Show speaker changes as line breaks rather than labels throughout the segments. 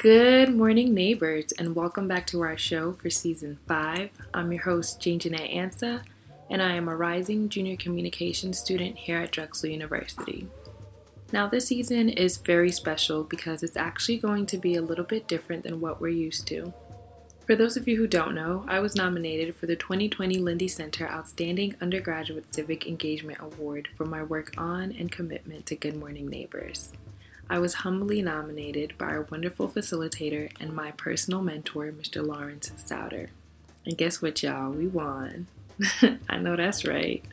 Good morning, neighbors, and welcome back to our show for season five. I'm your host, Jane Jeanette Ansa, and I am a rising junior communications student here at Drexel University. Now, this season is very special because it's actually going to be a little bit different than what we're used to. For those of you who don't know, I was nominated for the 2020 Lindy Center Outstanding Undergraduate Civic Engagement Award for my work on and commitment to Good Morning Neighbors. I was humbly nominated by our wonderful facilitator and my personal mentor, Mr. Lawrence Souder. And guess what, y'all? We won. I know that's right.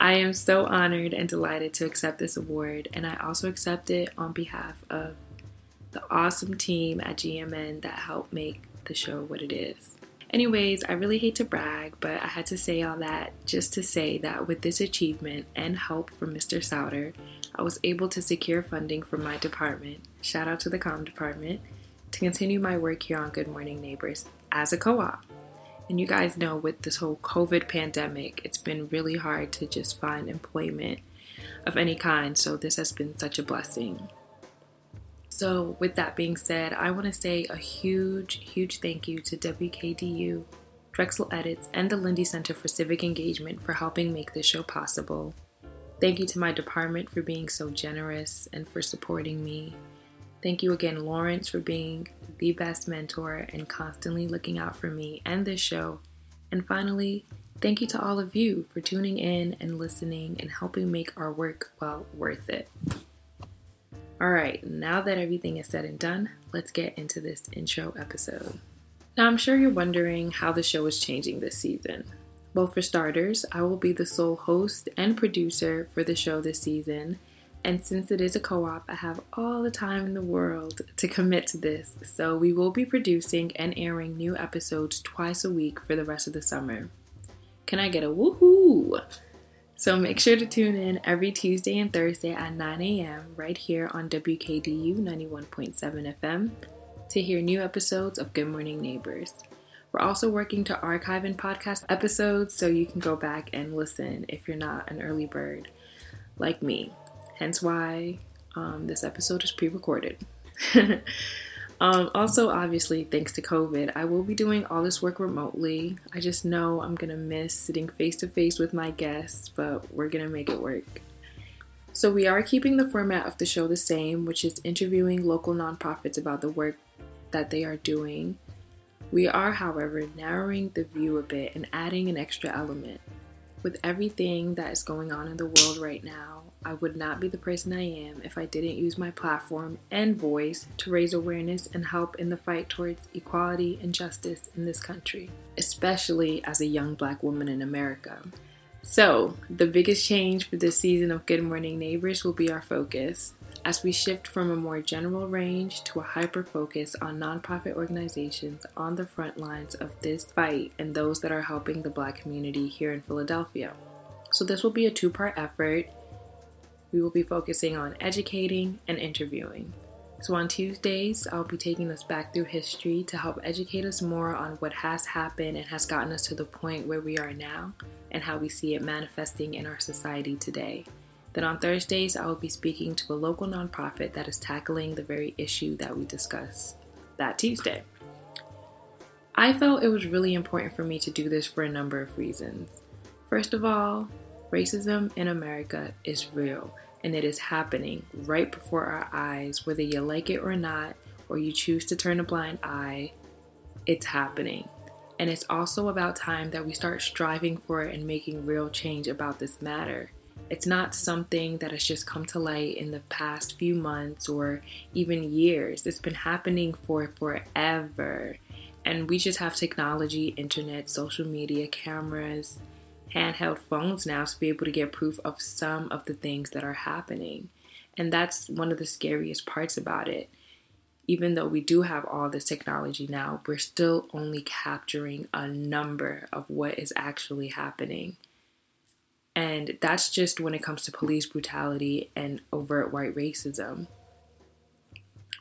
I am so honored and delighted to accept this award, and I also accept it on behalf of the awesome team at GMN that helped make the show what it is. Anyways, I really hate to brag, but I had to say all that just to say that with this achievement and help from Mr. Souder, I was able to secure funding from my department, shout out to the com department, to continue my work here on Good Morning Neighbors as a co op. And you guys know with this whole COVID pandemic, it's been really hard to just find employment of any kind, so this has been such a blessing. So, with that being said, I want to say a huge, huge thank you to WKDU, Drexel Edits, and the Lindy Center for Civic Engagement for helping make this show possible. Thank you to my department for being so generous and for supporting me. Thank you again, Lawrence, for being the best mentor and constantly looking out for me and this show. And finally, thank you to all of you for tuning in and listening and helping make our work well worth it. All right, now that everything is said and done, let's get into this intro episode. Now, I'm sure you're wondering how the show is changing this season. Well, for starters, I will be the sole host and producer for the show this season. And since it is a co op, I have all the time in the world to commit to this. So we will be producing and airing new episodes twice a week for the rest of the summer. Can I get a woohoo? So make sure to tune in every Tuesday and Thursday at 9 a.m. right here on WKDU 91.7 FM to hear new episodes of Good Morning Neighbors. We're also working to archive and podcast episodes so you can go back and listen if you're not an early bird like me. Hence why um, this episode is pre recorded. um, also, obviously, thanks to COVID, I will be doing all this work remotely. I just know I'm to miss sitting face to face with my guests, but we're to make it work. So, we are keeping the format of the show the same, which is interviewing local nonprofits about the work that they are doing we are, however, narrowing the view a bit and adding an extra element. With everything that is going on in the world right now, I would not be the person I am if I didn't use my platform and voice to raise awareness and help in the fight towards equality and justice in this country, especially as a young black woman in America. So, the biggest change for this season of Good Morning Neighbors will be our focus as we shift from a more general range to a hyper focus on nonprofit organizations on the front lines of this fight and those that are helping the black community here in Philadelphia. So, this will be a two part effort. We will be focusing on educating and interviewing. So, on Tuesdays, I'll be taking us back through history to help educate us more on what has happened and has gotten us to the point where we are now and how we see it manifesting in our society today. Then on Thursdays, I will be speaking to a local nonprofit that is tackling the very issue that we discussed that Tuesday. I felt it was really important for me to do this for a number of reasons. First of all, racism in America is real and it is happening right before our eyes, whether you like it or not, or you choose to turn a blind eye, it's happening. And it's also about time that we start striving for it and making real change about this matter. It's not something that has just come to light in the past few months or even years. It's been happening for forever. And we just have technology, internet, social media, cameras, handheld phones now to be able to get proof of some of the things that are happening. And that's one of the scariest parts about it. Even though we do have all this technology now, we're still only capturing a number of what is actually happening. And that's just when it comes to police brutality and overt white racism.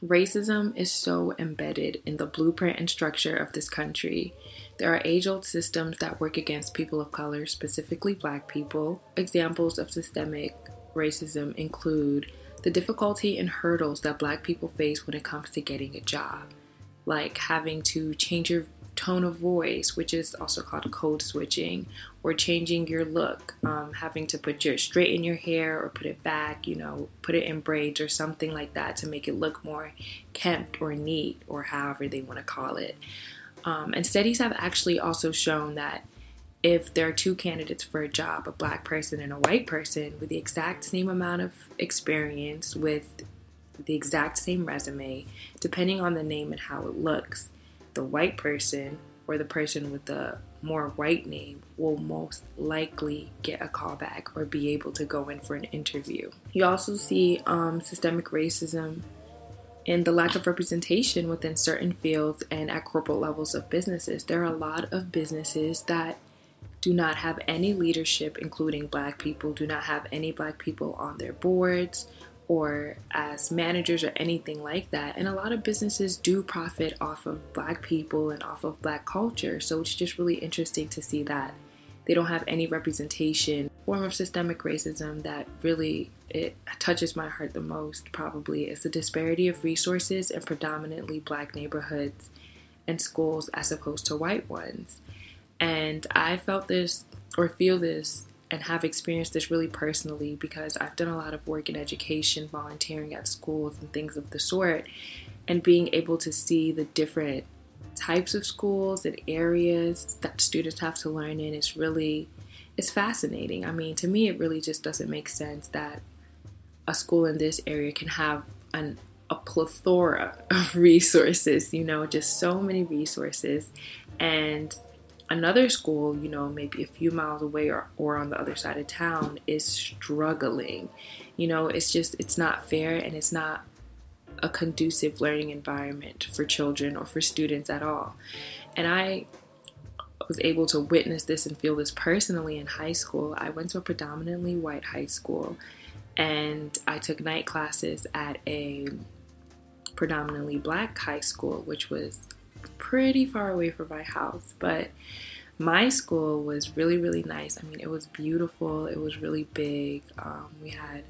Racism is so embedded in the blueprint and structure of this country. There are age old systems that work against people of color, specifically black people. Examples of systemic racism include the difficulty and hurdles that black people face when it comes to getting a job. like having to change your tone of voice, which is also called code switching, or changing your look, um, having to put your straighten your hair or put it back, you know, put it in braids or something like that to make it look more kempt or neat or however they want to call it. Um, and studies have actually also shown that if there are two candidates for a job, a black person and a white person, with the exact same amount of experience, with the exact same resume, depending on the name and how it looks, the white person or the person with the more white name will most likely get a call back or be able to go in for an interview. You also see um, systemic racism and the lack of representation within certain fields and at corporate levels of businesses. There are a lot of businesses that do not have any leadership, including black people, do not have any black people on their boards or as managers or anything like that. And a lot of businesses do profit off of black people and off of black culture. So it's just really interesting to see that they don't have any representation form of systemic racism that really it touches my heart the most probably is the disparity of resources in predominantly black neighborhoods and schools as opposed to white ones. And I felt this or feel this and have experienced this really personally because I've done a lot of work in education, volunteering at schools, and things of the sort, and being able to see the different types of schools and areas that students have to learn in is really it's fascinating. I mean, to me, it really just doesn't make sense that a school in this area can have an a plethora of resources, you know, just so many resources and another school, you know, maybe a few miles away or, or on the other side of town is struggling. You know, it's just, it's not fair and it's not a conducive learning environment for children or for students at all. And I was able to witness this and feel this personally in high school. I went to a predominantly white high school and I took night classes at a predominantly black high school, which was pretty far away from my house, but my school was really really nice. I mean, it was beautiful. It was really big. Um, we had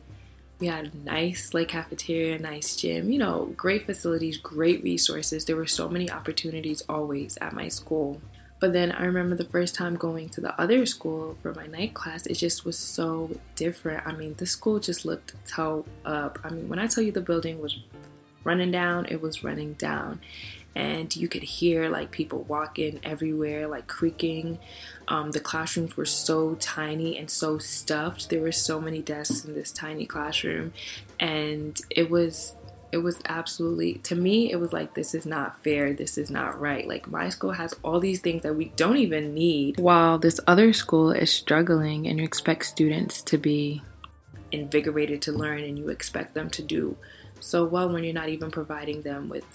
we had a nice like cafeteria, nice gym. You know, great facilities, great resources. There were so many opportunities always at my school. But then I remember the first time going to the other school for my night class, it just was so different. I mean, the school just looked toe up. I mean, when I tell you the building was running down, it was running down and you could hear like people walking everywhere, like creaking. Um, the classrooms were so tiny and so stuffed. There were so many desks in this tiny classroom, and it was it was absolutely to me it was like this is not fair this is not right like my school has all these things that we don't even need while this other school is struggling and you expect students to be invigorated to learn and you expect them to do so well when you're not even providing them with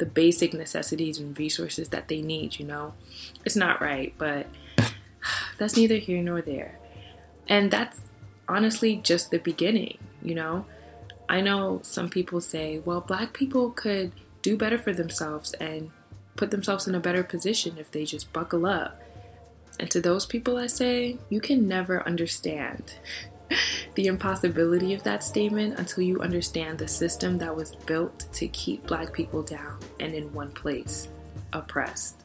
the basic necessities and resources that they need, you know? It's not right, but that's neither here nor there. And that's honestly just the beginning, you know? I know some people say, well, black people could do better for themselves and put themselves in a better position if they just buckle up. And to those people, I say, you can never understand the impossibility of that statement until you understand the system that was built to keep black people down and in one place, oppressed.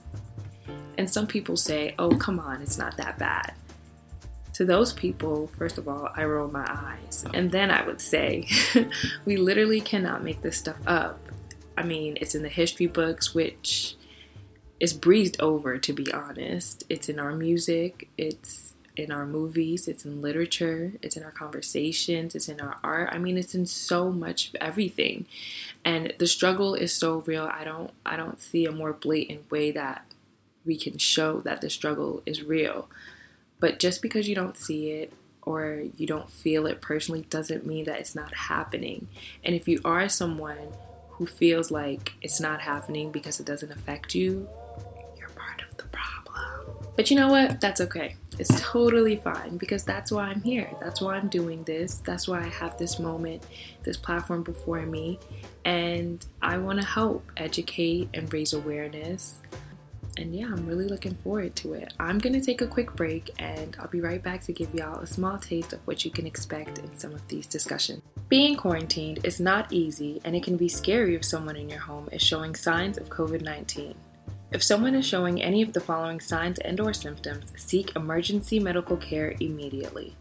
And some people say, oh, come on, it's not that bad. To those people, first of all, I roll my eyes. And then I would say, we literally cannot make this stuff up. I mean, it's in the history books, which is breezed over, to be honest. It's in our music, it's in our movies, it's in literature, it's in our conversations, it's in our art. I mean, it's in so much of everything. And the struggle is so real. I don't I don't see a more blatant way that we can show that the struggle is real. But just because you don't see it or you don't feel it personally doesn't mean that it's not happening. And if you are someone who feels like it's not happening because it doesn't affect you, But you know what? That's okay. It's totally fine because that's why I'm here. That's why I'm doing this. That's why I have this moment, this platform before me. And I want to help educate and raise awareness. And yeah, I'm really looking forward to it. I'm going to take a quick break and I'll be right back to give y'all a small taste of what you can expect in some of these discussions. Being quarantined is not easy and it can be scary if someone in your home is showing signs of COVID-19. If someone is showing any of the following signs and or symptoms, seek emergency medical care immediately.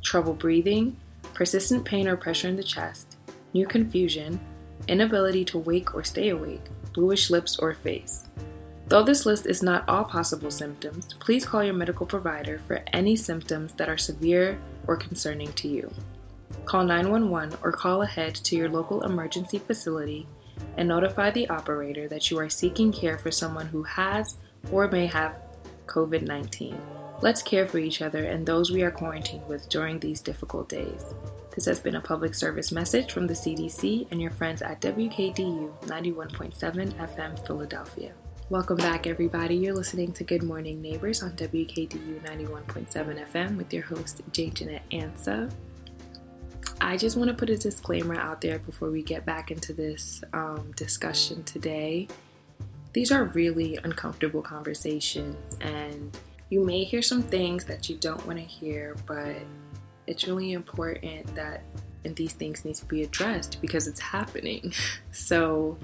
Trouble breathing, persistent pain or pressure in the chest, new confusion, inability to wake or stay awake, bluish lips or face. Though this list is not all possible symptoms, please call your medical provider for any symptoms that are severe or concerning to you. Call 911 or call ahead to your local emergency facility and notify the operator that you are seeking care for someone who has or may have COVID 19. Let's care for each other and those we are quarantined with during these difficult days. This has been a public service message from the CDC and your friends at WKDU 91.7 FM Philadelphia. Welcome back, everybody. You're listening to Good Morning Neighbors on WKDU 91.7 FM with your host, Jane Jeanette Ansa. I just want to put a disclaimer out there before we get back into this um, discussion today. These are really uncomfortable conversations, and you may hear some things that you don't want to hear, but it's really important that and these things need to be addressed because it's happening. So,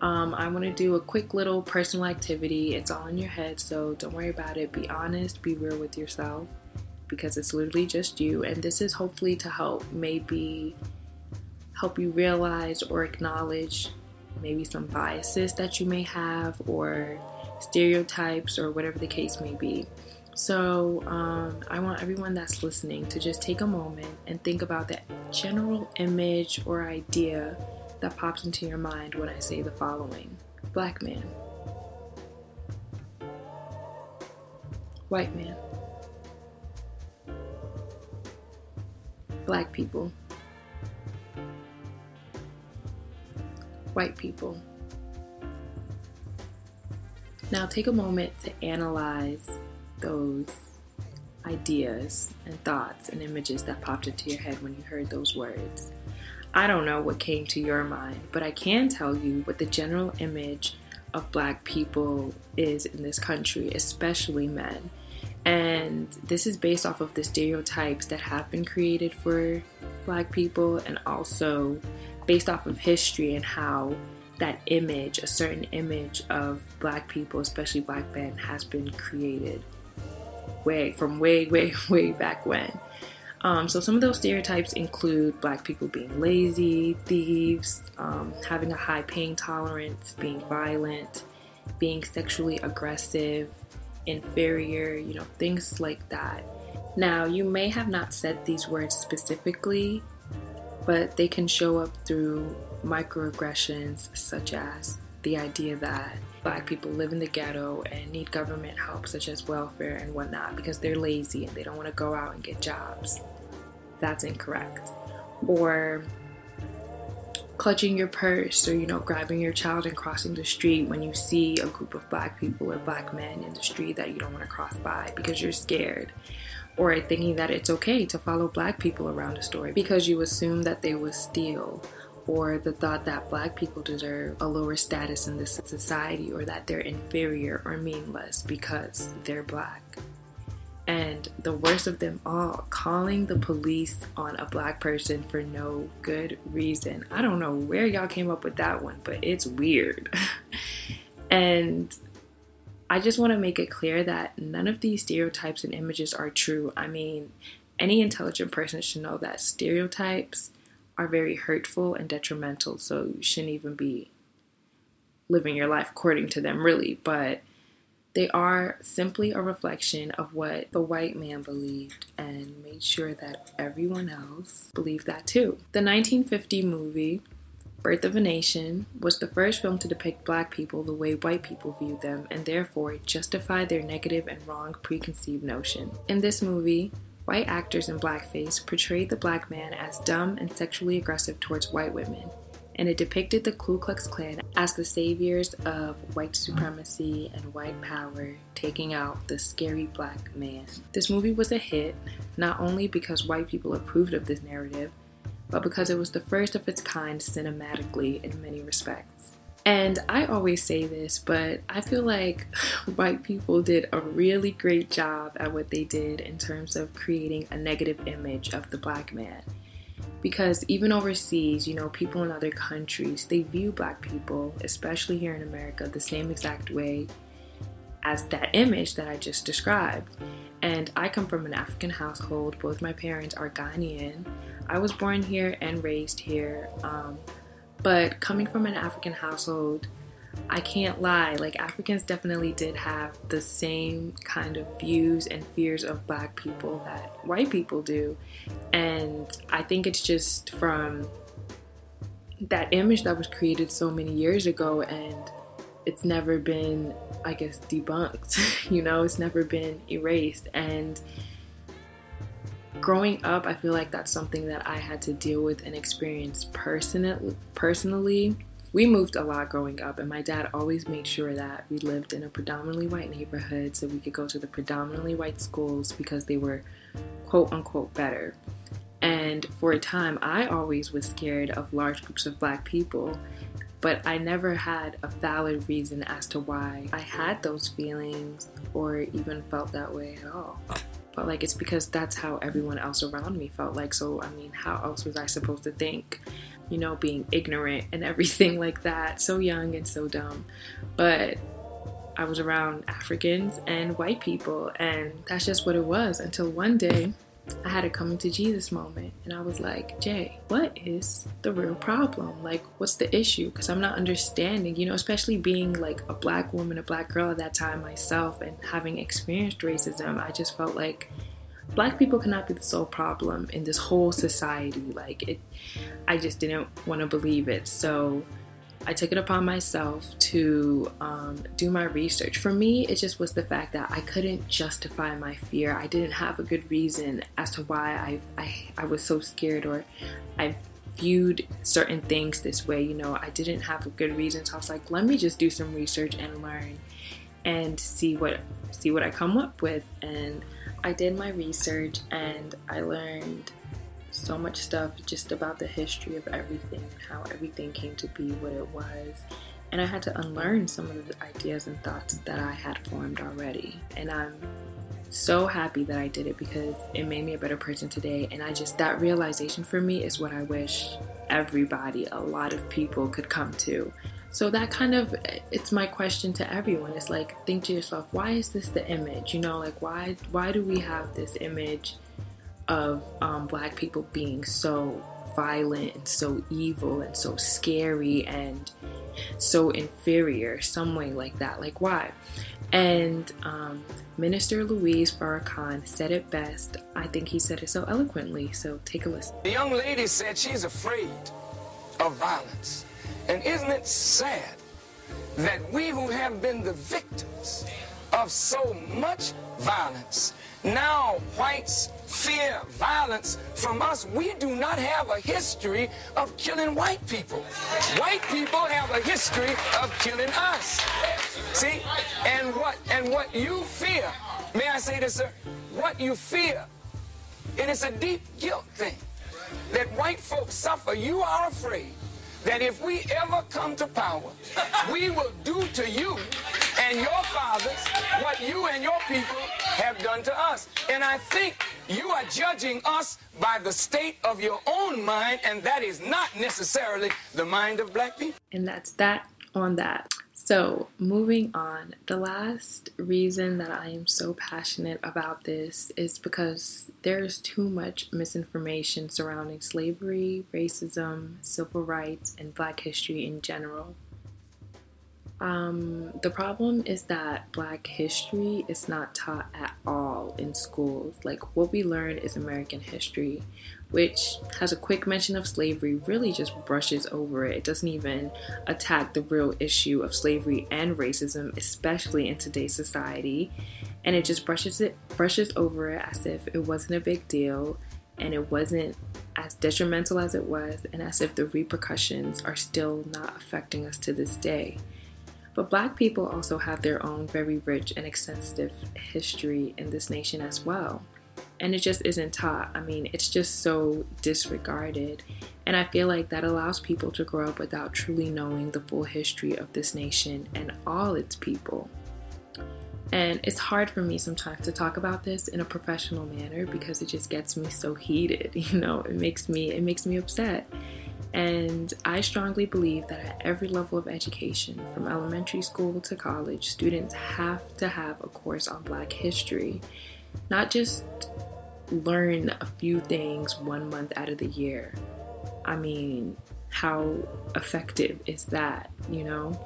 um, I want to do a quick little personal activity. It's all in your head, so don't worry about it. Be honest, be real with yourself because it's literally just you. And this is hopefully to help maybe help you realize or acknowledge maybe some biases that you may have or stereotypes or whatever the case may be. So, um, I want everyone that's listening to just take a moment and think about the general image or idea that pops into your mind when I say the following Black man, white man. Black people, white people. Now take a moment to analyze those ideas and thoughts and images that popped into your head when you heard those words. I don't know what came to your mind, but I can tell you what the general image of black people is in this country, especially men. And this is based off of the stereotypes that have been created for black people and also based off of history and how that image, a certain image of black people, especially black men, has been created way from way, way, way back when. Um, so some of those stereotypes include black people being lazy, thieves, um, having a high pain tolerance, being violent, being sexually aggressive, inferior, you know, things like that. Now, you may have not said these words specifically, but they can show up through microaggressions such as the idea that black people live in the ghetto and need government help, such as welfare and whatnot, because they're lazy and they don't want to go out and get jobs. That's incorrect. Or clutching your purse or you know grabbing your child and crossing the street when you see a group of black people or black men in the street that you don't want to cross by because you're scared or thinking that it's okay to follow black people around a store because you assume that they will steal or the thought that black people deserve a lower status in this society or that they're inferior or meaningless because they're black and the worst of them all, calling the police on a black person for no good reason. I don't know where y'all came up with that one, but it's weird. and I just want to make it clear that none of these stereotypes and images are true. I mean, any intelligent person should know that stereotypes are very hurtful and detrimental, so you shouldn't even be living your life according to them, really. But they are simply a reflection of what the white man believed and made sure that everyone else believed that too. The 1950 movie Birth of a Nation was the first film to depict black people the way white people viewed them and therefore justified their negative and wrong preconceived notion. In this movie, white actors in blackface portrayed the black man as dumb and sexually aggressive towards white women and it depicted the Ku Klux Klan as the saviors of white supremacy and white power, taking out the scary black man. This movie was a hit not only because white people approved of this narrative, but because it was the first of its kind cinematically in many respects. And I always say this, but I feel like white people did a really great job at what they did in terms of creating a negative image of the black man. Because even overseas, you know, people in other countries, they view black people, especially here in America, the same exact way as that image that I just described. And I come from an African household. Both my parents are Ghanaian. I was born here and raised here. Um, but coming from an African household, I can't lie, like Africans definitely did have the same kind of views and fears of black people that white people do. And I think it's just from that image that was created so many years ago and it's never been, I guess, debunked. you know, it's never been erased. And growing up, I feel like that's something that I had to deal with and experience personally. Personally, we moved a lot growing up, and my dad always made sure that we lived in a predominantly white neighborhood so we could go to the predominantly white schools because they were quote unquote better. And for a time, I always was scared of large groups of black people, but I never had a valid reason as to why I had those feelings or even felt that way at all. But like it's because that's how everyone else around me felt like. So, I mean, how else was I supposed to think? You know, being ignorant and everything like that. So young and so dumb. But I was around Africans and white people, and that's just what it was until one day I had a coming to Jesus moment, and I was like, Jay, what is the real problem? Like, what's the issue? Because I'm not understanding, you know, especially being like a black woman, a black girl at that time myself, and having experienced racism, I just felt like black people cannot be the sole problem in this whole society. Like it, I just didn't want to believe it. So I took it upon myself to um, do my research. For me, it just was the fact that I couldn't justify my fear. I didn't have a good reason as to why I, I, I was so scared or I viewed certain things this way. You know, I didn't have a good reason. So I was like, let me just do some research and learn and see what see what I come up with. And I did my research and I learned so much stuff just about the history of everything, how everything came to be what it was. And I had to unlearn some of the ideas and thoughts that I had formed already. And I'm so happy that I did it because it made me a better person today. And I just, that realization for me is what I wish everybody, a lot of people could come to. So that kind of it's my question to everyone. It's like think to yourself, why is this the image? You know, like why why do we have this image of um, black people being so violent and so evil and so scary and so inferior, some way like that? Like why? And um, Minister Louis Farrakhan said it best. I think he said it so eloquently. So take a listen.
The young lady said she's afraid of violence. And isn't it sad that we who have been the victims of so much violence, now whites fear violence from us. We do not have a history of killing white people. White people have a history of killing us. See? And what and what you fear, may I say this, sir? What you fear, and it is a deep guilt thing that white folks suffer. You are afraid that if we ever come to power, we will do to you and your fathers what you and your people have done to us. And I think you are judging us by the state of your own mind, and that is not necessarily the mind of black people.
And that's that on that. So, moving on, the last reason that I am so passionate about this is because there's too much misinformation surrounding slavery, racism, civil rights, and black history in general. Um, the problem is that black history is not taught at all in schools. Like, what we learn is American history, which has a quick mention of slavery, really just brushes over it. It doesn't even attack the real issue of slavery and racism, especially in today's society. And it just brushes it brushes over it as if it wasn't a big deal and it wasn't as detrimental as it was, and as if the repercussions are still not affecting us to this day. But black people also have their own very rich and extensive history in this nation as well and it just isn't taught. I mean, it's just so disregarded. And I feel like that allows people to grow up without truly knowing the full history of this nation and all its people. And it's hard for me sometimes to talk about this in a professional manner because it just gets me so heated, you know, it makes me it makes me upset. And I strongly believe that at every level of education, from elementary school to college, students have to have a course on Black history. Not just learn a few things one month out of the year. I mean, how effective is that, you know?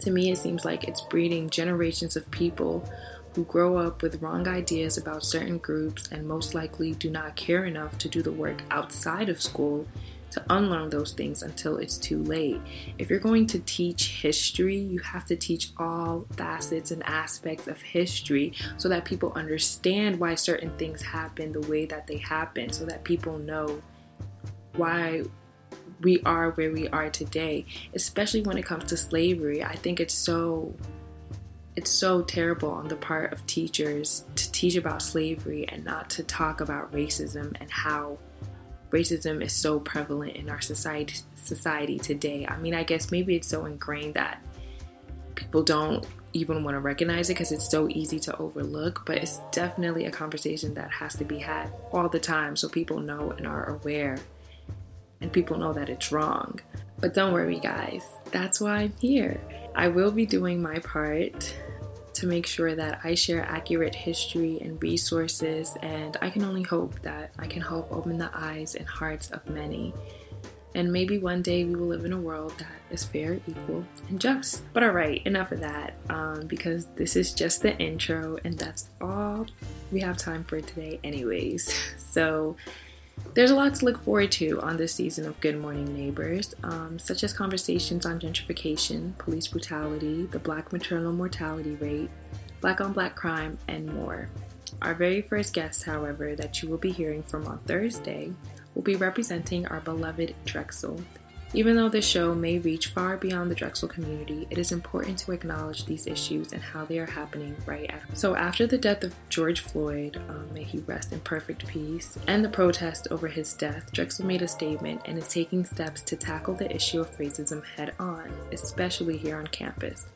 To me, it seems like it's breeding generations of people who grow up with wrong ideas about certain groups and most likely do not care enough to do the work outside of school to unlearn those things until it's too late. If you're going to teach history, you have to teach all facets and aspects of history so that people understand why certain things happen the way that they happen, so that people know why we are where we are today, especially when it comes to slavery. I think it's so it's so terrible on the part of teachers to teach about slavery and not to talk about racism and how racism is so prevalent in our society society today. I mean, I guess maybe it's so ingrained that people don't even want to recognize it because it's so easy to overlook, but it's definitely a conversation that has to be had all the time so people know and are aware and people know that it's wrong. But don't worry, guys, that's why I'm here. I will be doing my part to make sure that I share accurate history and resources, and I can only hope that I can help open the eyes and hearts of many. And maybe one day we will live in a world that is fair, equal, and just. But alright, enough of that, um, because this is just the intro, and that's all we have time for today, anyways. So, there's a lot to look forward to on this season of Good Morning Neighbors, um, such as conversations on gentrification, police brutality, the black maternal mortality rate, black on black crime, and more. Our very first guest, however, that you will be hearing from on Thursday will be representing our beloved Drexel, even though this show may reach far beyond the Drexel community, it is important to acknowledge these issues and how they are happening right after. So, after the death of George Floyd, um, may he rest in perfect peace, and the protest over his death, Drexel made a statement and is taking steps to tackle the issue of racism head on, especially here on campus.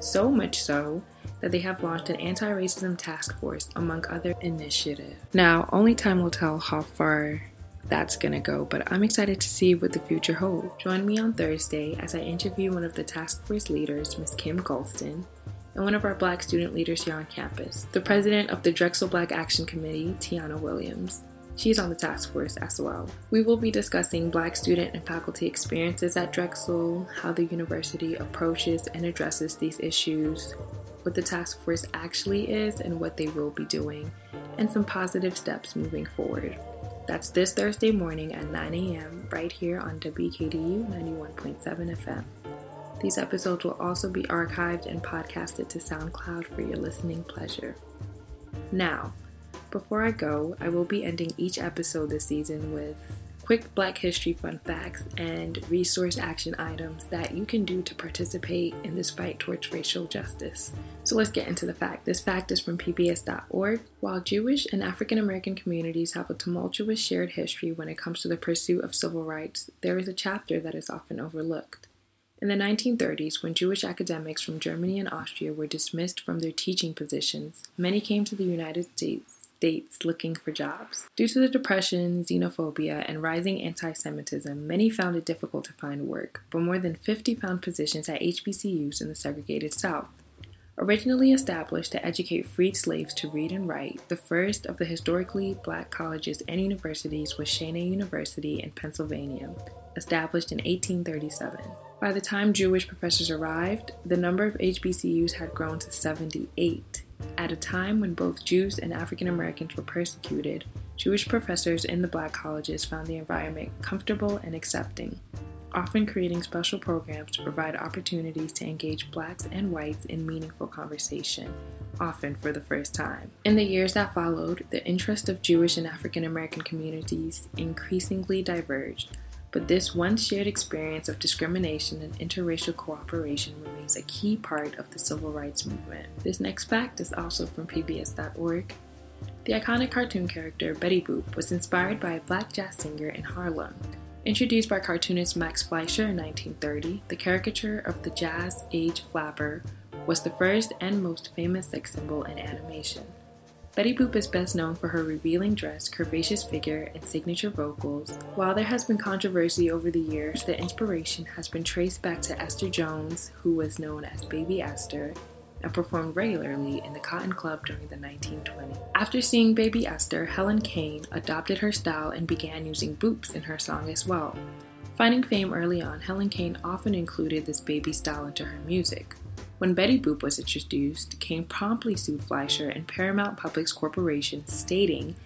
So much so that they have launched an anti racism task force, among other initiatives. Now, only time will tell how far that's gonna go, but I'm excited to see what the future holds. Join me on Thursday as I interview one of the task force leaders, Ms. Kim Golston, and one of our black student leaders here on campus, the president of the Drexel Black Action Committee, Tiana Williams. She's on the task force as well. We will be discussing Black student and faculty experiences at Drexel, how the university approaches and addresses these issues, what the task force actually is and what they will be doing, and some positive steps moving forward. That's this Thursday morning at 9 a.m. right here on WKDU 91.7 FM. These episodes will also be archived and podcasted to SoundCloud for your listening pleasure. Now, before I go, I will be ending each episode this season with quick Black History fun facts, and resource action items that you can do to participate in this fight towards racial justice. So let's get into the fact. This fact is from PBS.org. While Jewish and African American communities have a tumultuous shared history when it comes to the pursuit of civil rights, there is a chapter that is often overlooked. In the 1930s, when Jewish academics from Germany and Austria were dismissed from their teaching positions, many came to the United States states looking for jobs. Due to the Depression, xenophobia, and rising anti Semitism, many found it difficult to find work, but more than 50 found positions at HBCUs in the segregated South. Originally established to educate freed slaves to read and write, the first of the historically black colleges and universities was Cheyney University in Pennsylvania, established in 1837. By the time Jewish professors arrived, the number of HBCUs had grown to 78. At a time when both Jews and African Americans were persecuted, Jewish professors in the black colleges found the environment comfortable and accepting, often creating special programs to provide opportunities to engage blacks and whites in meaningful conversation, often for the first time. In the years that followed, the interest of Jewish and African American communities increasingly diverged but this once shared experience of discrimination and interracial cooperation remains a key part of the civil rights movement. This next fact is also from PBS.org. The iconic cartoon character Betty Boop was inspired by a black jazz singer in Harlem. Introduced by cartoonist Max Fleischer in 1930, the caricature of the jazz age flapper was the first and most famous sex symbol in animation. Betty Boop is best known for her revealing dress, curvaceous figure, and signature vocals. While there has been controversy over the years, the inspiration has been traced back to Esther Jones, who was known as Baby Esther, and performed regularly in the Cotton Club during the 1920s. After seeing Baby Esther, Helen Kane adopted her style and began using boops in her song as well. Finding fame early on, Helen Kane often included this baby style into her music. When Betty Boop was introduced, Kane promptly sued Fleischer and Paramount Publix Corporation, stating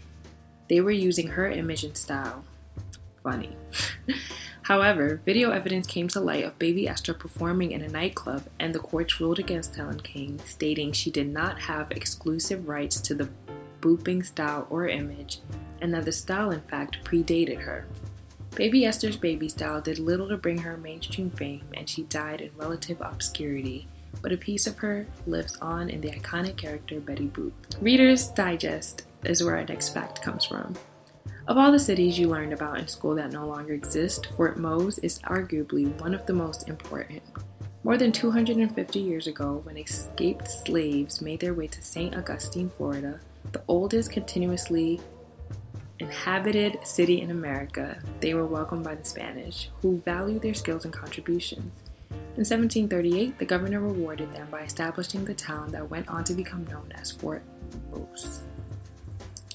they were using her image and style. Funny. However, video evidence came to light of Baby Esther performing in a nightclub, and the courts ruled against Helen Kane, stating she did not have exclusive rights to the booping style or image, and that the style, in fact, predated her. Baby Esther's baby style did little to bring her mainstream fame, and she died in relative obscurity, but a piece of her lives on in the iconic character Betty Boop. Reader's Digest is where our next fact comes from. Of all the cities you learned about in school that no longer exist, Fort Mose is arguably one of the most important. More than 250 years ago, when escaped slaves made their way to St. Augustine, Florida, the oldest continuously inhabited city in America, they were welcomed by the Spanish, who valued their skills and contributions. In 1738, the governor rewarded them by establishing the town that went on to become known as Fort Mose.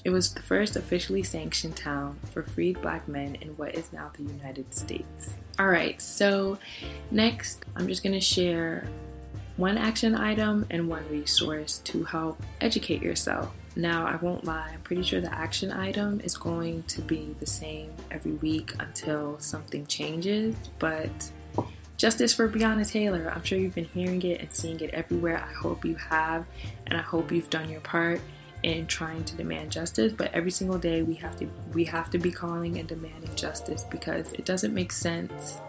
It was the first officially sanctioned town for freed black men in what is now the United States. Alright, so next I'm just going to share one action item and one resource to help educate yourself. Now, I won't lie, I'm pretty sure the action item is going to be the same every week until something changes, but Justice for Breonna Taylor. I'm sure you've been hearing it and seeing it everywhere. I hope you have, and I hope you've done your part in trying to demand justice but every single day we have to we have to be calling and demanding justice because it doesn't make sense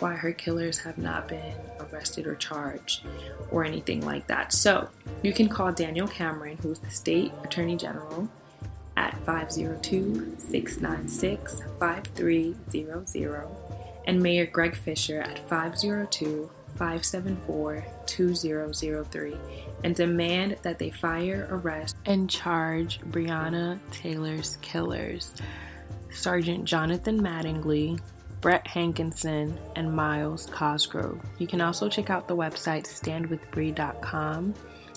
why her killers have not been arrested or charged or anything like that so you can call daniel cameron who is the state attorney general at 502-696-5300 and mayor greg fisher at 502 574 2003 and demand that they fire, arrest, and charge Breonna Taylor's killers, Sergeant Jonathan Mattingly, Brett Hankinson, and Myles Cosgrove. You can also check out the website standwithbree.com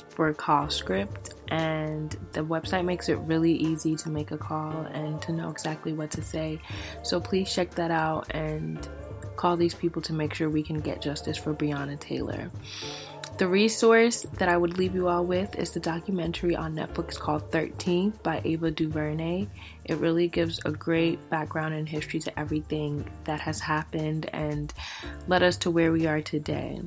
for a call script, and the website makes it really easy to make a call and to know exactly what to say. So please check that out and call these people to make sure we can get justice for Breonna Taylor. The resource that I would leave you all with is the documentary on Netflix called 13th by Ava DuVernay. It really gives a great background and history to everything that has happened and led us to where we are today.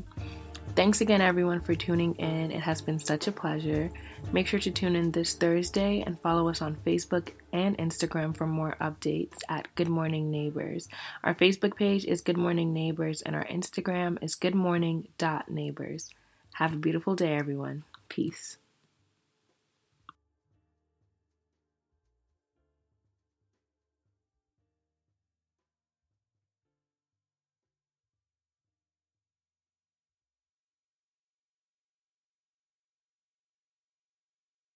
Thanks again, everyone, for tuning in. It has been such a pleasure. Make sure to tune in this Thursday and follow us on Facebook and Instagram for more updates at Good Morning Neighbors. Our Facebook page is Good Morning Neighbors, and our Instagram is goodmorning.neighbors. Have a beautiful day, everyone. Peace.